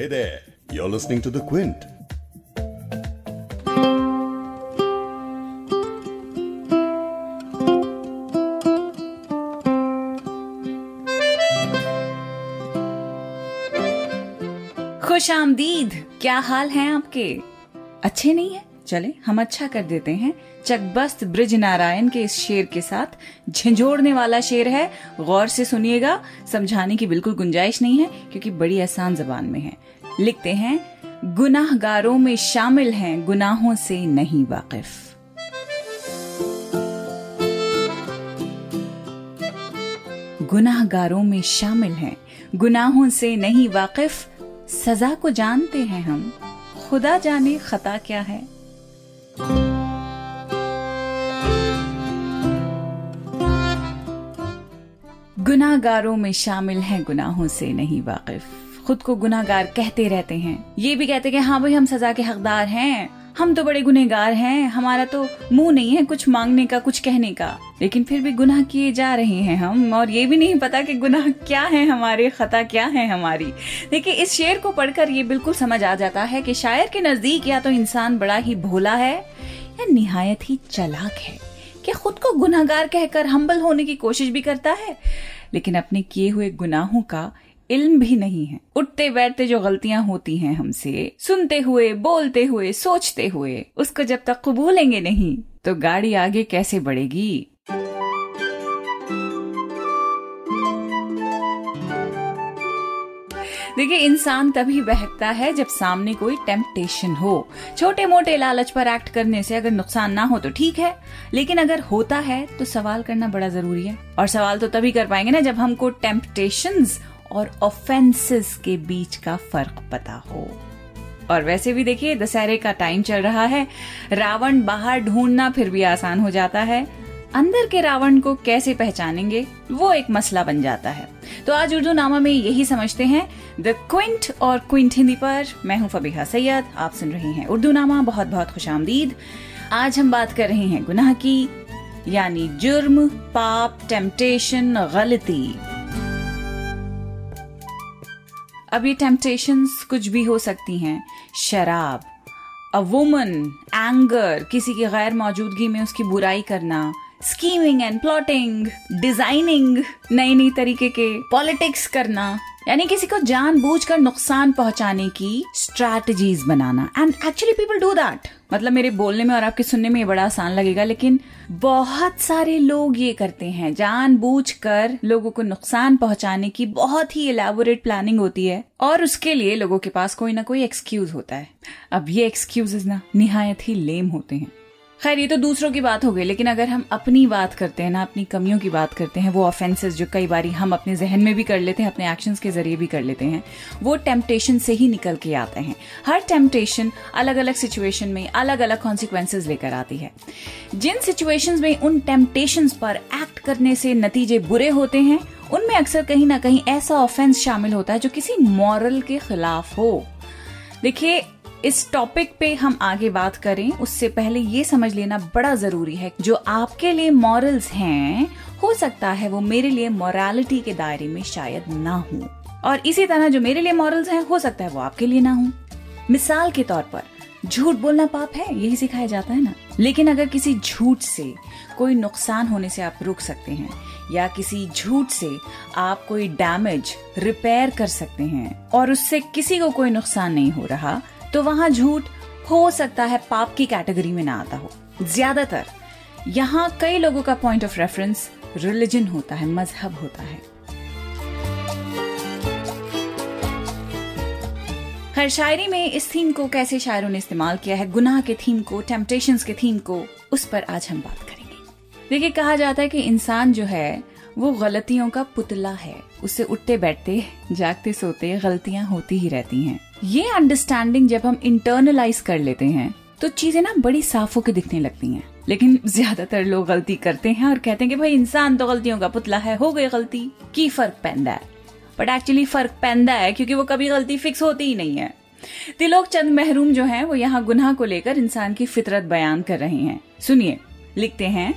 Hey there, you're listening to The Quint. खुश आमदीद क्या हाल है आपके अच्छे नहीं है चले, हम अच्छा कर देते हैं। चकबस्त ब्रिज नारायण के इस शेर के साथ झंझोड़ने वाला शेर है। गौर से सुनिएगा, समझाने की बिल्कुल गुंजाइश नहीं है, क्योंकि बड़ी आसान जबान में है। लिखते हैं, गुनाहगारों में शामिल हैं, गुनाहों से नहीं वाकिफ। गुनाहगारों में शामिल हैं, गुनाहों से नहीं वाकिफ। सजा को जानते हैं हम। खुदा जाने खता क्या है। गुनाहगारों में शामिल हैं गुनाहों से नहीं वाकिफ। खुद को गुनाहगार कहते रहते हैं। ये भी कहते कि हाँ भाई, हम सजा के हकदार हैं। हम तो बड़े गुनहगार हैं। हमारा तो मुँह नहीं है कुछ मांगने का, कुछ कहने का। लेकिन फिर भी गुनाह किए जा रहे हैं हम। और ये भी नहीं पता कि गुनाह क्या है हमारे, खता क्या है हमारी। देखिए, इस शेर को पढ़कर ये बिल्कुल समझ आ जाता है कि शायर के नज़दीक या तो इंसान बड़ा ही भोला है या निहायत ही चलाक है। कि खुद को गुनाहगार कहकर हम्बल होने की कोशिश भी करता है? लेकिन अपने किए हुए गुनाहों का इल्म भी नहीं है। उठते बैठते जो गलतियाँ होती हैं हमसे, सुनते हुए, बोलते हुए, सोचते हुए, उसको जब तक कबूलेंगे नहीं तो गाड़ी आगे कैसे बढ़ेगी? देखिए, इंसान तभी बहकता है जब सामने कोई टेम्पटेशन हो। छोटे मोटे लालच पर एक्ट करने से अगर नुकसान ना हो तो ठीक है, लेकिन अगर होता है तो सवाल करना बड़ा ज़रूरी है। और सवाल तो तभी कर पाएँगे ना जब हमको टेम्पटेशन और ऑफेंसेस के बीच का फ़र्क पता हो। और वैसे भी देखिए, दशहरे का टाइम चल रहा है। रावण बाहर ढूंढना फिर भी आसान हो जाता है। अंदर के रावण को कैसे पहचानेंगे, वो एक मसला बन जाता है। तो आज उर्दू नामा में यही समझते हैं। द क्विंट और क्विंट हिंदी पर मैं हूँ फबीहा सैयद, आप सुन रहे हैं उर्दू नामा बहुत बहुत खुश आमदीद आज हम बात कर रहे हैं गुनाह की, यानी जुर्म, पाप टेम्पटेशन गलती। अब ये टेम्पटेशंस कुछ भी हो सकती हैं। शराब अ वुमन एंगर किसी की गैर मौजूदगी में उसकी बुराई करना स्कीमिंग एंड प्लॉटिंग डिज़ाइनिंग नई नई तरीके के पॉलिटिक्स करना, यानी किसी को जानबूझकर नुकसान पहुँचाने की strategies banana. And actually people do that मतलब मेरे बोलने में और आपके सुनने में ये बड़ा आसान लगेगा, लेकिन बहुत सारे लोग ये करते हैं। जानबूझकर लोगों को नुकसान पहुँचाने की बहुत ही इलेबोरेट प्लानिंग होती है, और उसके लिए लोगों के पास कोई ना कोई एक्सक्यूज होता है। अब ये एक्सक्यूजेस ना, निहायत ही लेम होते हैं। खैर, ये तो दूसरों की बात हो गई, लेकिन अगर हम अपनी बात करते हैं ना, अपनी कमियों की बात करते हैं, वो ऑफेंसेस जो कई बार हम अपने जहन में भी कर लेते हैं, अपने एक्शंस के ज़रिए भी कर लेते हैं, वो टेम्पटेशन से ही निकल के आते हैं। हर टेम्पटेशन अलग अलग सिचुएशन में अलग अलग कॉन्सिक्वेंसेज लेकर आती है। जिन सिचुएशन में उन टेम्पटेशन पर एक्ट करने से नतीजे बुरे होते हैं, उनमें अक्सर कहीं ना कहीं ऐसा ऑफेंस शामिल होता है जो किसी मॉरल के खिलाफ हो। देखिए इस टॉपिक पे हम आगे बात करें, उससे पहले ये समझ लेना बड़ा ज़रूरी है जो आपके लिए मॉरल्स हैं, हो सकता है वो मेरे लिए मॉरलिटी के दायरे में शायद ना हो। और इसी तरह जो मेरे लिए मॉरल्स हैं, हो सकता है वो आपके लिए ना हो। मिसाल के तौर पर, झूठ बोलना पाप है, यही सिखाया जाता है ना? लेकिन अगर किसी झूठ से कोई नुकसान होने से आप रुक सकते हैं, या किसी झूठ से आप कोई डैमेज रिपेयर कर सकते हैं, और उससे किसी को कोई नुकसान नहीं हो रहा तो वहाँ झूठ हो सकता है पाप की कैटेगरी में ना आता हो। ज़्यादातर यहाँ कई लोगों का पॉइंट ऑफ़ रेफरेंस रिलीजन होता है, मज़हब होता है। हर शायरी में इस थीम को कैसे शायरों ने इस्तेमाल किया है, गुनाह के थीम को टेम्पटेशन के थीम को, उस पर आज हम बात करेंगे। देखिए, कहा जाता है कि इंसान जो है, वो गलतियों का पुतला है। उससे उठते बैठते जागते सोते गलतियाँ होती ही रहती हैं। ये अंडरस्टैंडिंग जब हम इंटरनलाइज कर लेते हैं तो चीज़ें ना बड़ी साफ़ होकर दिखने लगती हैं। लेकिन ज़्यादातर लोग गलती करते हैं और कहते हैं कि भाई, इंसान तो गलतियों का पुतला है, हो गई गलती। की फ़र्क पैदा है? बट एक्चुअली फ़र्क पैदा है, क्योंकि वो कभी गलती फिक्स होती ही नहीं है। तिलोक चंद महरूम जो हैं, वो यहाँ गुनाह को लेकर इंसान की फितरत बयान कर रहे हैं। सुनिए, लिखते हैं।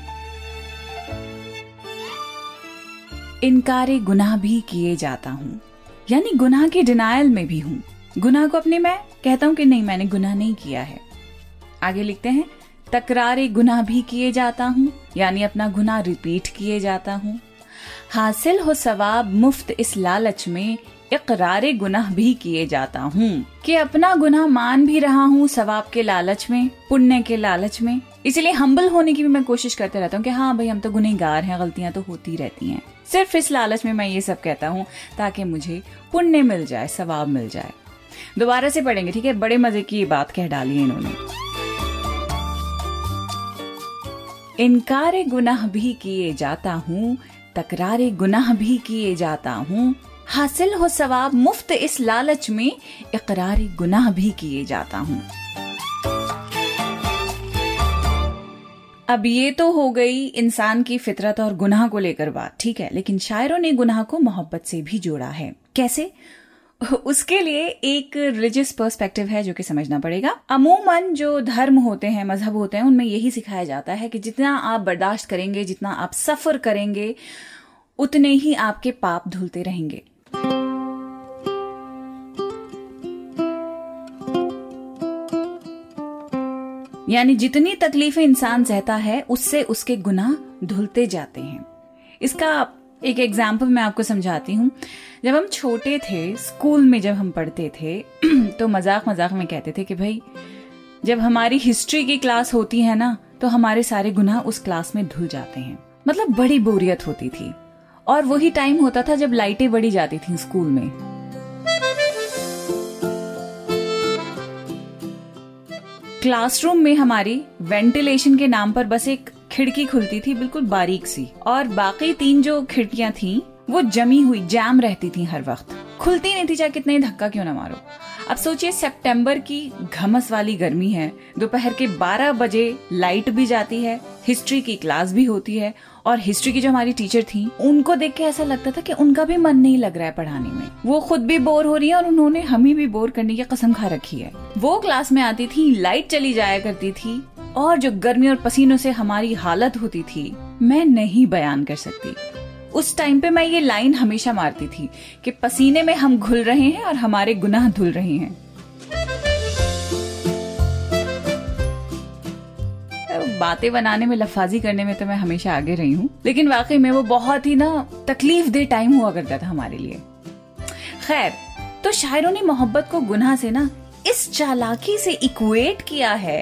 इनकार गुनाह भी किए जाता हूँ, यानी गुनाह के डिनायल में भी हूँ। गुनाह को अपने मैं कहता हूँ कि नहीं, मैंने गुनाह नहीं किया है। आगे लिखते हैं, तकरारे गुनाह भी किए जाता हूँ, यानी अपना गुनाह रिपीट किए जाता हूँ। हासिल हो सवाब मुफ़्त इस लालच में, इकरारे गुनाह भी किए जाता हूँ। कि अपना गुनाह मान भी रहा हूँ सवाब के लालच में, पुण्य के लालच में। इसलिए हम्बल होने की भी मैं कोशिश करते रहता हूँ कि हाँ भाई, हम तो गुनहगार हैं, गलतियाँ तो होती रहती हैं। सिर्फ़ इस लालच में मैं ये सब कहता हूँ, ताकि मुझे पुण्य मिल जाए, सवाब मिल जाए। दोबारा से पढ़ेंगे, ठीक है? बड़े मज़े की बात कह डाली है इन्होंने। इनकार गुनाह भी किए जाता हूँ, तकरारे गुनाह भी किए जाता हूँ, हासिल हो सवाब मुफ़्त इस लालच में, इकरार गुनाह भी किए जाता हूँ। अब ये तो हो गई इंसान की फितरत और गुनाह को लेकर बात, ठीक है? लेकिन शायरों ने गुनाह को मोहब्बत से भी जोड़ा है। कैसे? उसके लिए एक रिलीजियस पर्सपेक्टिव है जो कि समझना पड़ेगा। अमूमन जो धर्म होते हैं, मज़हब होते हैं, उनमें यही सिखाया जाता है कि जितना आप बर्दाश्त करेंगे, जितना आप सफ़र करेंगे, उतने ही आपके पाप धुलते रहेंगे। यानी जितनी तकलीफें इंसान सहता है, उससे उसके गुनाह धुलते जाते हैं। इसका एक एग्ज़ाम्पल मैं आपको समझाती हूँ। जब हम छोटे थे स्कूल में जब हम पढ़ते थे तो मज़ाक मज़ाक में कहते थे कि भाई, जब हमारी हिस्ट्री की क्लास होती है ना तो हमारे सारे गुनाह उस क्लास में धुल जाते हैं। मतलब बड़ी बोरियत होती थी। और वही टाइम होता था जब लाइटें बढ़ी जाती थी स्कूल में। क्लासरूम में हमारी वेंटिलेशन के नाम पर बस एक खिड़की खुलती थी बिल्कुल बारीक सी। और बाकी तीन जो खिड़कियाँ थी, वो जमी हुई, जैम रहती थी हर वक्त। खुलती नहीं थी, चाहे कितने धक्का क्यों ना मारो। अब सोचिए, सितंबर की घमस वाली गर्मी है। दोपहर के 12 बजे लाइट भी जाती है, हिस्ट्री की क्लास भी होती है, और हिस्ट्री की जो हमारी टीचर थी, उनको देख के ऐसा लगता था कि उनका भी मन नहीं लग रहा है पढ़ाने में। वो खुद भी बोर हो रही है और उन्होंने हमें भी बोर करने की कसम खा रखी है। वो क्लास में आती थी, लाइट चली जाया करती थी और जो गर्मी और पसीनों से हमारी हालत होती थी, मैं नहीं बयान कर सकती। उस टाइम पे मैं ये लाइन हमेशा मारती थी कि पसीने में हम घुल रहे हैं और हमारे गुनाह धुल रहे हैं। बातें बनाने में, लफाजी करने में तो मैं हमेशा आगे रही हूँ, लेकिन वाकई में वो बहुत ही ना तकलीफ़ दे टाइम हुआ करता था हमारे लिए। खैर तो शायरों ने मोहब्बत को गुनाह से ना इस चालाकी से इक्वेट किया है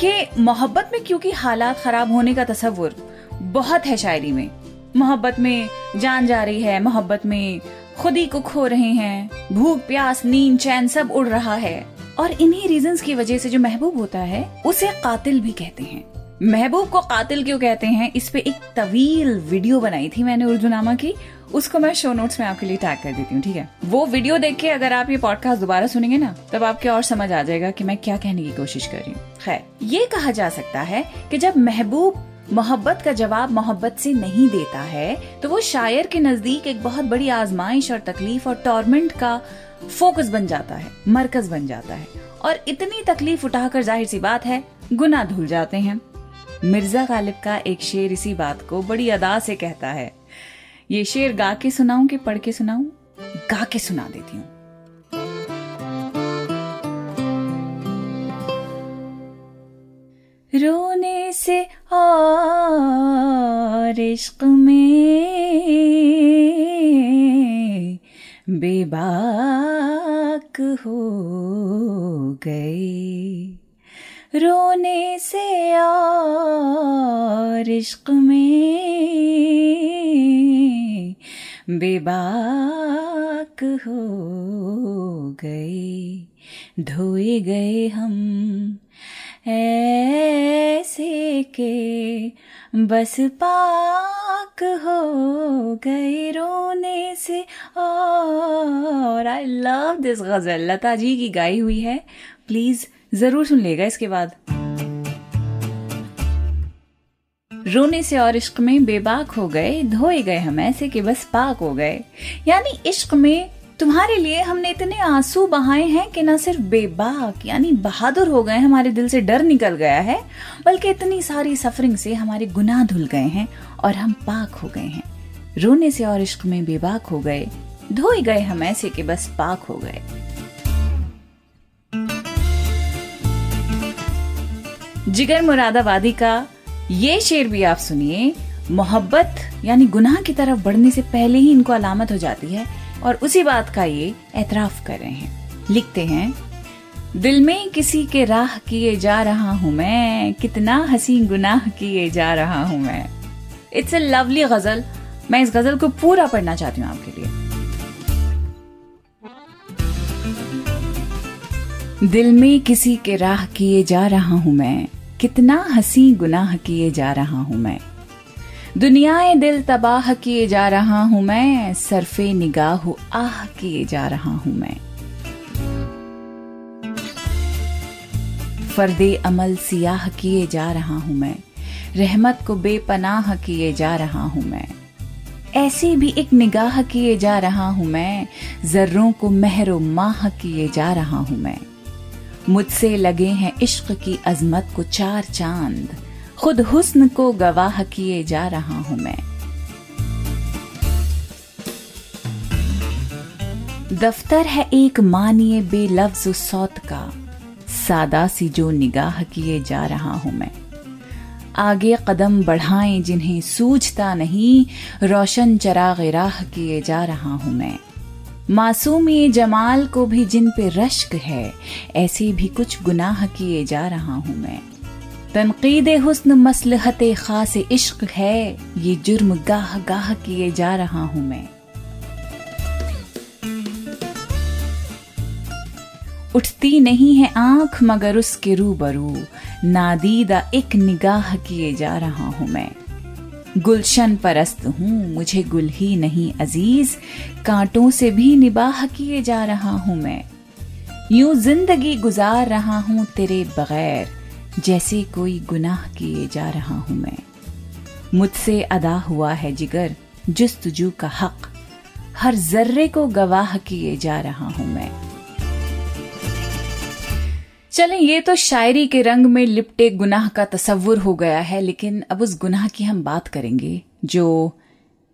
कि मोहब्बत में क्योंकि हालात खराब होने का तस्वुर बहुत है शायरी में। मोहब्बत में जान जा रही है, मोहब्बत में खुद ही को खो रहे हैं, भूख, प्यास, नींद, चैन सब उड़ रहा है। और इन्हीं रीजंस की वजह से जो महबूब होता है, उसे कातिल भी कहते हैं। महबूब को कातिल क्यों कहते हैं? इस पे एक तवील वीडियो बनाई थी मैंने उर्दू नामा की। उसको मैं शो नोट्स में आपके लिए टैग कर देती हूँ, ठीक है? वो वीडियो देख के अगर आप ये पॉडकास्ट दोबारा सुनेंगे ना, तब आपके और समझ आ जाएगा कि मैं क्या कहने की कोशिश कर रही हूँ। खैर, ये कहा जा सकता है कि जब महबूब मोहब्बत का जवाब मोहब्बत से नहीं देता है तो वो शायर के नज़दीक एक बहुत बड़ी आजमाइश और तकलीफ़ और टॉर्मेंट का फोकस बन जाता है, मरकज बन जाता है। और इतनी तकलीफ़ उठाकर ज़ाहिर सी बात है गुना धुल जाते हैं। मिर्ज़ा गालिब का एक शेर इसी बात को बड़ी अदा से कहता है। ये शेर गा के सुनाऊं कि पढ़ के सुनाऊं? गा के सुना देती हूँ। रोने से और इश्क में बेबाक हो गए रोने और इश्क में बेबाक हो गए, धोए गए हम ऐसे के बस पाक हो गए रोने से। और आई लव दिस गज़ल। लता जी की गाई हुई है। प्लीज़ ज़रूर सुन लेगा इसके बाद। रोने से और इश्क में बेबाक हो गए, धोए गए हम ऐसे कि बस पाक हो गए। यानी इश्क में तुम्हारे लिए हमने इतने आँसू बहाए हैं कि ना सिर्फ़ बेबाक, यानी बहादुर हो गए हमारे दिल से डर निकल गया है, बल्कि इतनी सारी सफरिंग से हमारे गुनाह धुल गए हैं और हम पाक हो गए हैं। रोने से और इश्क में बेबाक हो गए, धोए गए हम ऐसे कि बस पाक हो गए। जिगर मुरादाबादी का ये शेर भी आप सुनिए, मोहब्बत, यानी गुनाह की तरफ़ बढ़ने से पहले ही इनको अलामत हो जाती है और उसी बात का ये एतराफ कर रहे हैं। लिखते हैं, दिल में किसी के राह किए जा रहा हूँ मैं, कितना हसी गुनाह किए जा रहा हूँ मैं। It's a lovely ghazal. मैं इस गज़ल को पूरा पढ़ना चाहती हूँ आपके लिए। दिल में किसी के राह किए जा रहा हूँ मैं कितना हसी गुनाह किए जा रहा हूँ मैं। दुनियाए दिल तबाह किए जा रहा हूँ मैं, सरफे निगाह आह किए जा रहा हूँ मैं। फर्दे अमल सियाह किए जा रहा हूँ मैं, रहमत को बेपनाह किए जा रहा हूँ मैं। ऐसी भी एक निगाह किए जा रहा हूँ मैं, जर्रों को महरो माह किए जा रहा हूँ मैं। मुझसे लगे हैं इश्क की अजमत को चार चाँद। खुद हुस्न को गवाह किए जा रहा हूँ मैं। दफ्तर है एक मानिए बेलफ्ज सौत का। सादा सी जो निगाह किए जा रहा हूँ मैं। आगे कदम बढ़ाएँ जिन्हें सूझता नहीं, रोशन चराग राह किए जा रहा हूँ मैं। मासूमी जमाल को भी जिन पे रश्क है, ऐसे भी कुछ गुनाह किए जा रहा हूँ मैं। तनकीद हुस्न मसलहत खास इश्क है, ये जुर्म गाह गाह किए जा रहा हूँ मैं। उठती नहीं है आँख मगर उसके रूबरू, नादीदा एक निगाह किए जा रहा हूँ मैं। गुलशन परस्त हूँ, मुझे गुल ही नहीं अज़ीज़। कांटों से भी निबाह किए जा रहा हूँ मैं। यूँ ज़िंदगी गुजार रहा हूँ तेरे बगैर, जैसे कोई गुनाह किए जा रहा हूँ मैं। मुझसे अदा हुआ है जिगर, जुस्तजू का हक। हर जर्रे को गवाह किए जा रहा हूँ मैं। चलें, ये तो शायरी के रंग में लिपटे गुनाह का तस्वुर हो गया है, लेकिन अब उस गुनाह की हम बात करेंगे, जो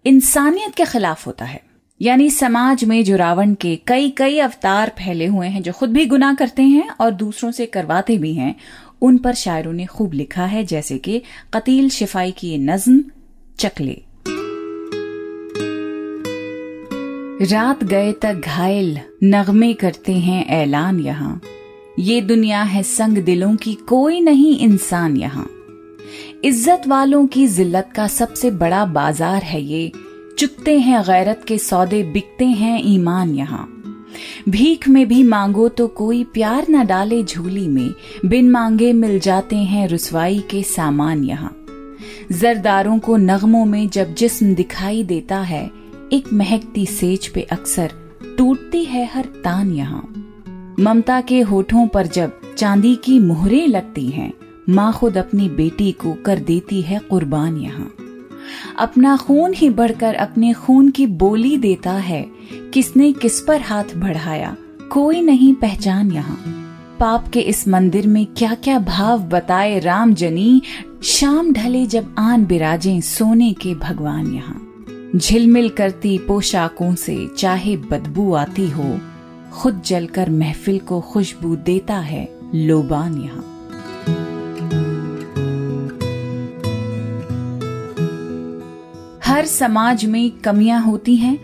इंसानियत के खिलाफ होता है। यानी समाज में जो रावण के कई कई अवतार फैले हुए हैं, जो खुद भी गुनाह करते हैं और दूसरों से करवाते भी हैं, उन पर शायरों ने खूब लिखा है, जैसे कि कतील शिफाई की नज्म चकले रात गए तक घायल, नगमे करते हैं ऐलान यहाँ। ये दुनिया है संग दिलों की, कोई नहीं इंसान यहाँ। इज़्ज़त वालों की जिल्लत का सबसे बड़ा बाज़ार है ये। चुकते हैं गैरत के सौदे, बिकते हैं ईमान यहाँ। भीख में भी मांगो तो कोई प्यार न डाले झूली में। बिन मांगे मिल जाते हैं रुसवाई के सामान यहाँ। जरदारों को नगमों में जब जिस्म दिखाई देता है, एक महकती सेज पे अक्सर टूटती है हर तान यहाँ। ममता के होठों पर जब चांदी की मोहरें लगती हैं, माँ खुद अपनी बेटी को कर देती है कुर्बान यहाँ। अपना खून ही बढ़कर अपने खून की बोली देता है, किसने किस पर हाथ बढ़ाया, कोई नहीं पहचान यहाँ। पाप के इस मंदिर में क्या क्या भाव बताए राम जनी शाम ढले जब आन बिराजे सोने के भगवान यहाँ। झिलमिल करती पोशाकों से चाहे बदबू आती हो खुद जलकर महफिल को खुशबू देता है लोबान यहाँ। हर समाज में कमियाँ होती हैं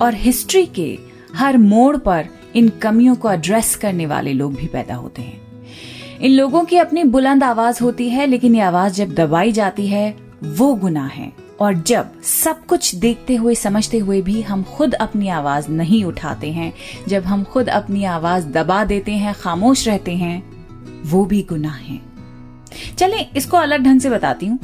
और हिस्ट्री के हर मोड़ पर इन कमियों को एड्रेस करने वाले लोग भी पैदा होते हैं। इन लोगों की अपनी बुलंद आवाज़ होती है, लेकिन ये आवाज़ जब दबाई जाती है, वो गुना है। और जब सब कुछ देखते हुए, समझते हुए भी हम खुद अपनी आवाज़ नहीं उठाते हैं, जब हम खुद अपनी आवाज़ दबा देते हैं, खामोश रहते हैं, वो भी गुनाह है। चले, इसको अलग ढंग से बताती हूँ।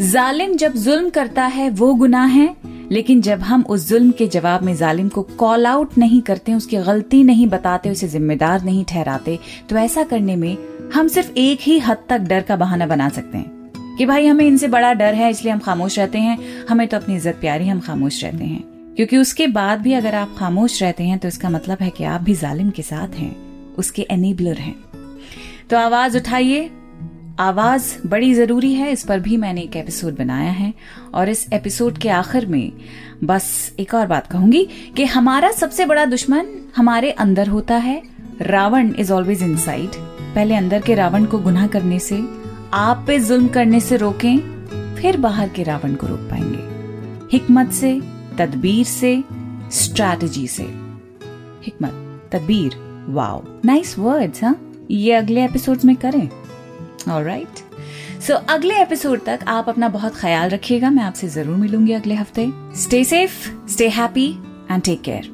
जालिम जब जुल्म करता है, वो गुनाह है, लेकिन जब हम उस जुल्म के जवाब में जालिम को कॉल आउट नहीं करते, उसकी गलती नहीं बताते, उसे जिम्मेदार नहीं ठहराते तो ऐसा करने में हम सिर्फ़ एक ही हद तक डर का बहाना बना सकते हैं। कि भाई, हमें इनसे बड़ा डर है, इसलिए हम खामोश रहते हैं। हमें तो अपनी इज़्ज़त प्यारी, हम खामोश रहते हैं। क्योंकि उसके बाद भी अगर आप खामोश रहते हैं तो इसका मतलब है कि आप भी जालिम के साथ हैं। उसके एनेबलर हैं। तो आवाज़ उठाइए। आवाज़ बड़ी ज़रूरी है, इस पर भी मैंने एक एपिसोड बनाया है। और इस एपिसोड के आखिर में बस एक और बात कहूँगी कि हमारा सबसे बड़ा दुश्मन हमारे अंदर होता है। रावण इज़ ऑलवेज इन पहले अंदर के रावण को गुनाह करने से आप पे जुल्म करने से रोकें, फिर बाहर के रावण को रोक पाएँगे। हिकमत से, तदबीर से स्ट्रैटेजी से। हिकमत, तदबीर वाओ नाइस वर्ड्स हाँ ये अगले एपिसोड्स में करें। ऑलराइट सो अगले एपिसोड तक आप अपना बहुत ख्याल रखिएगा। मैं आपसे ज़रूर मिलूँगी अगले हफ़्ते। Stay safe stay happy and take care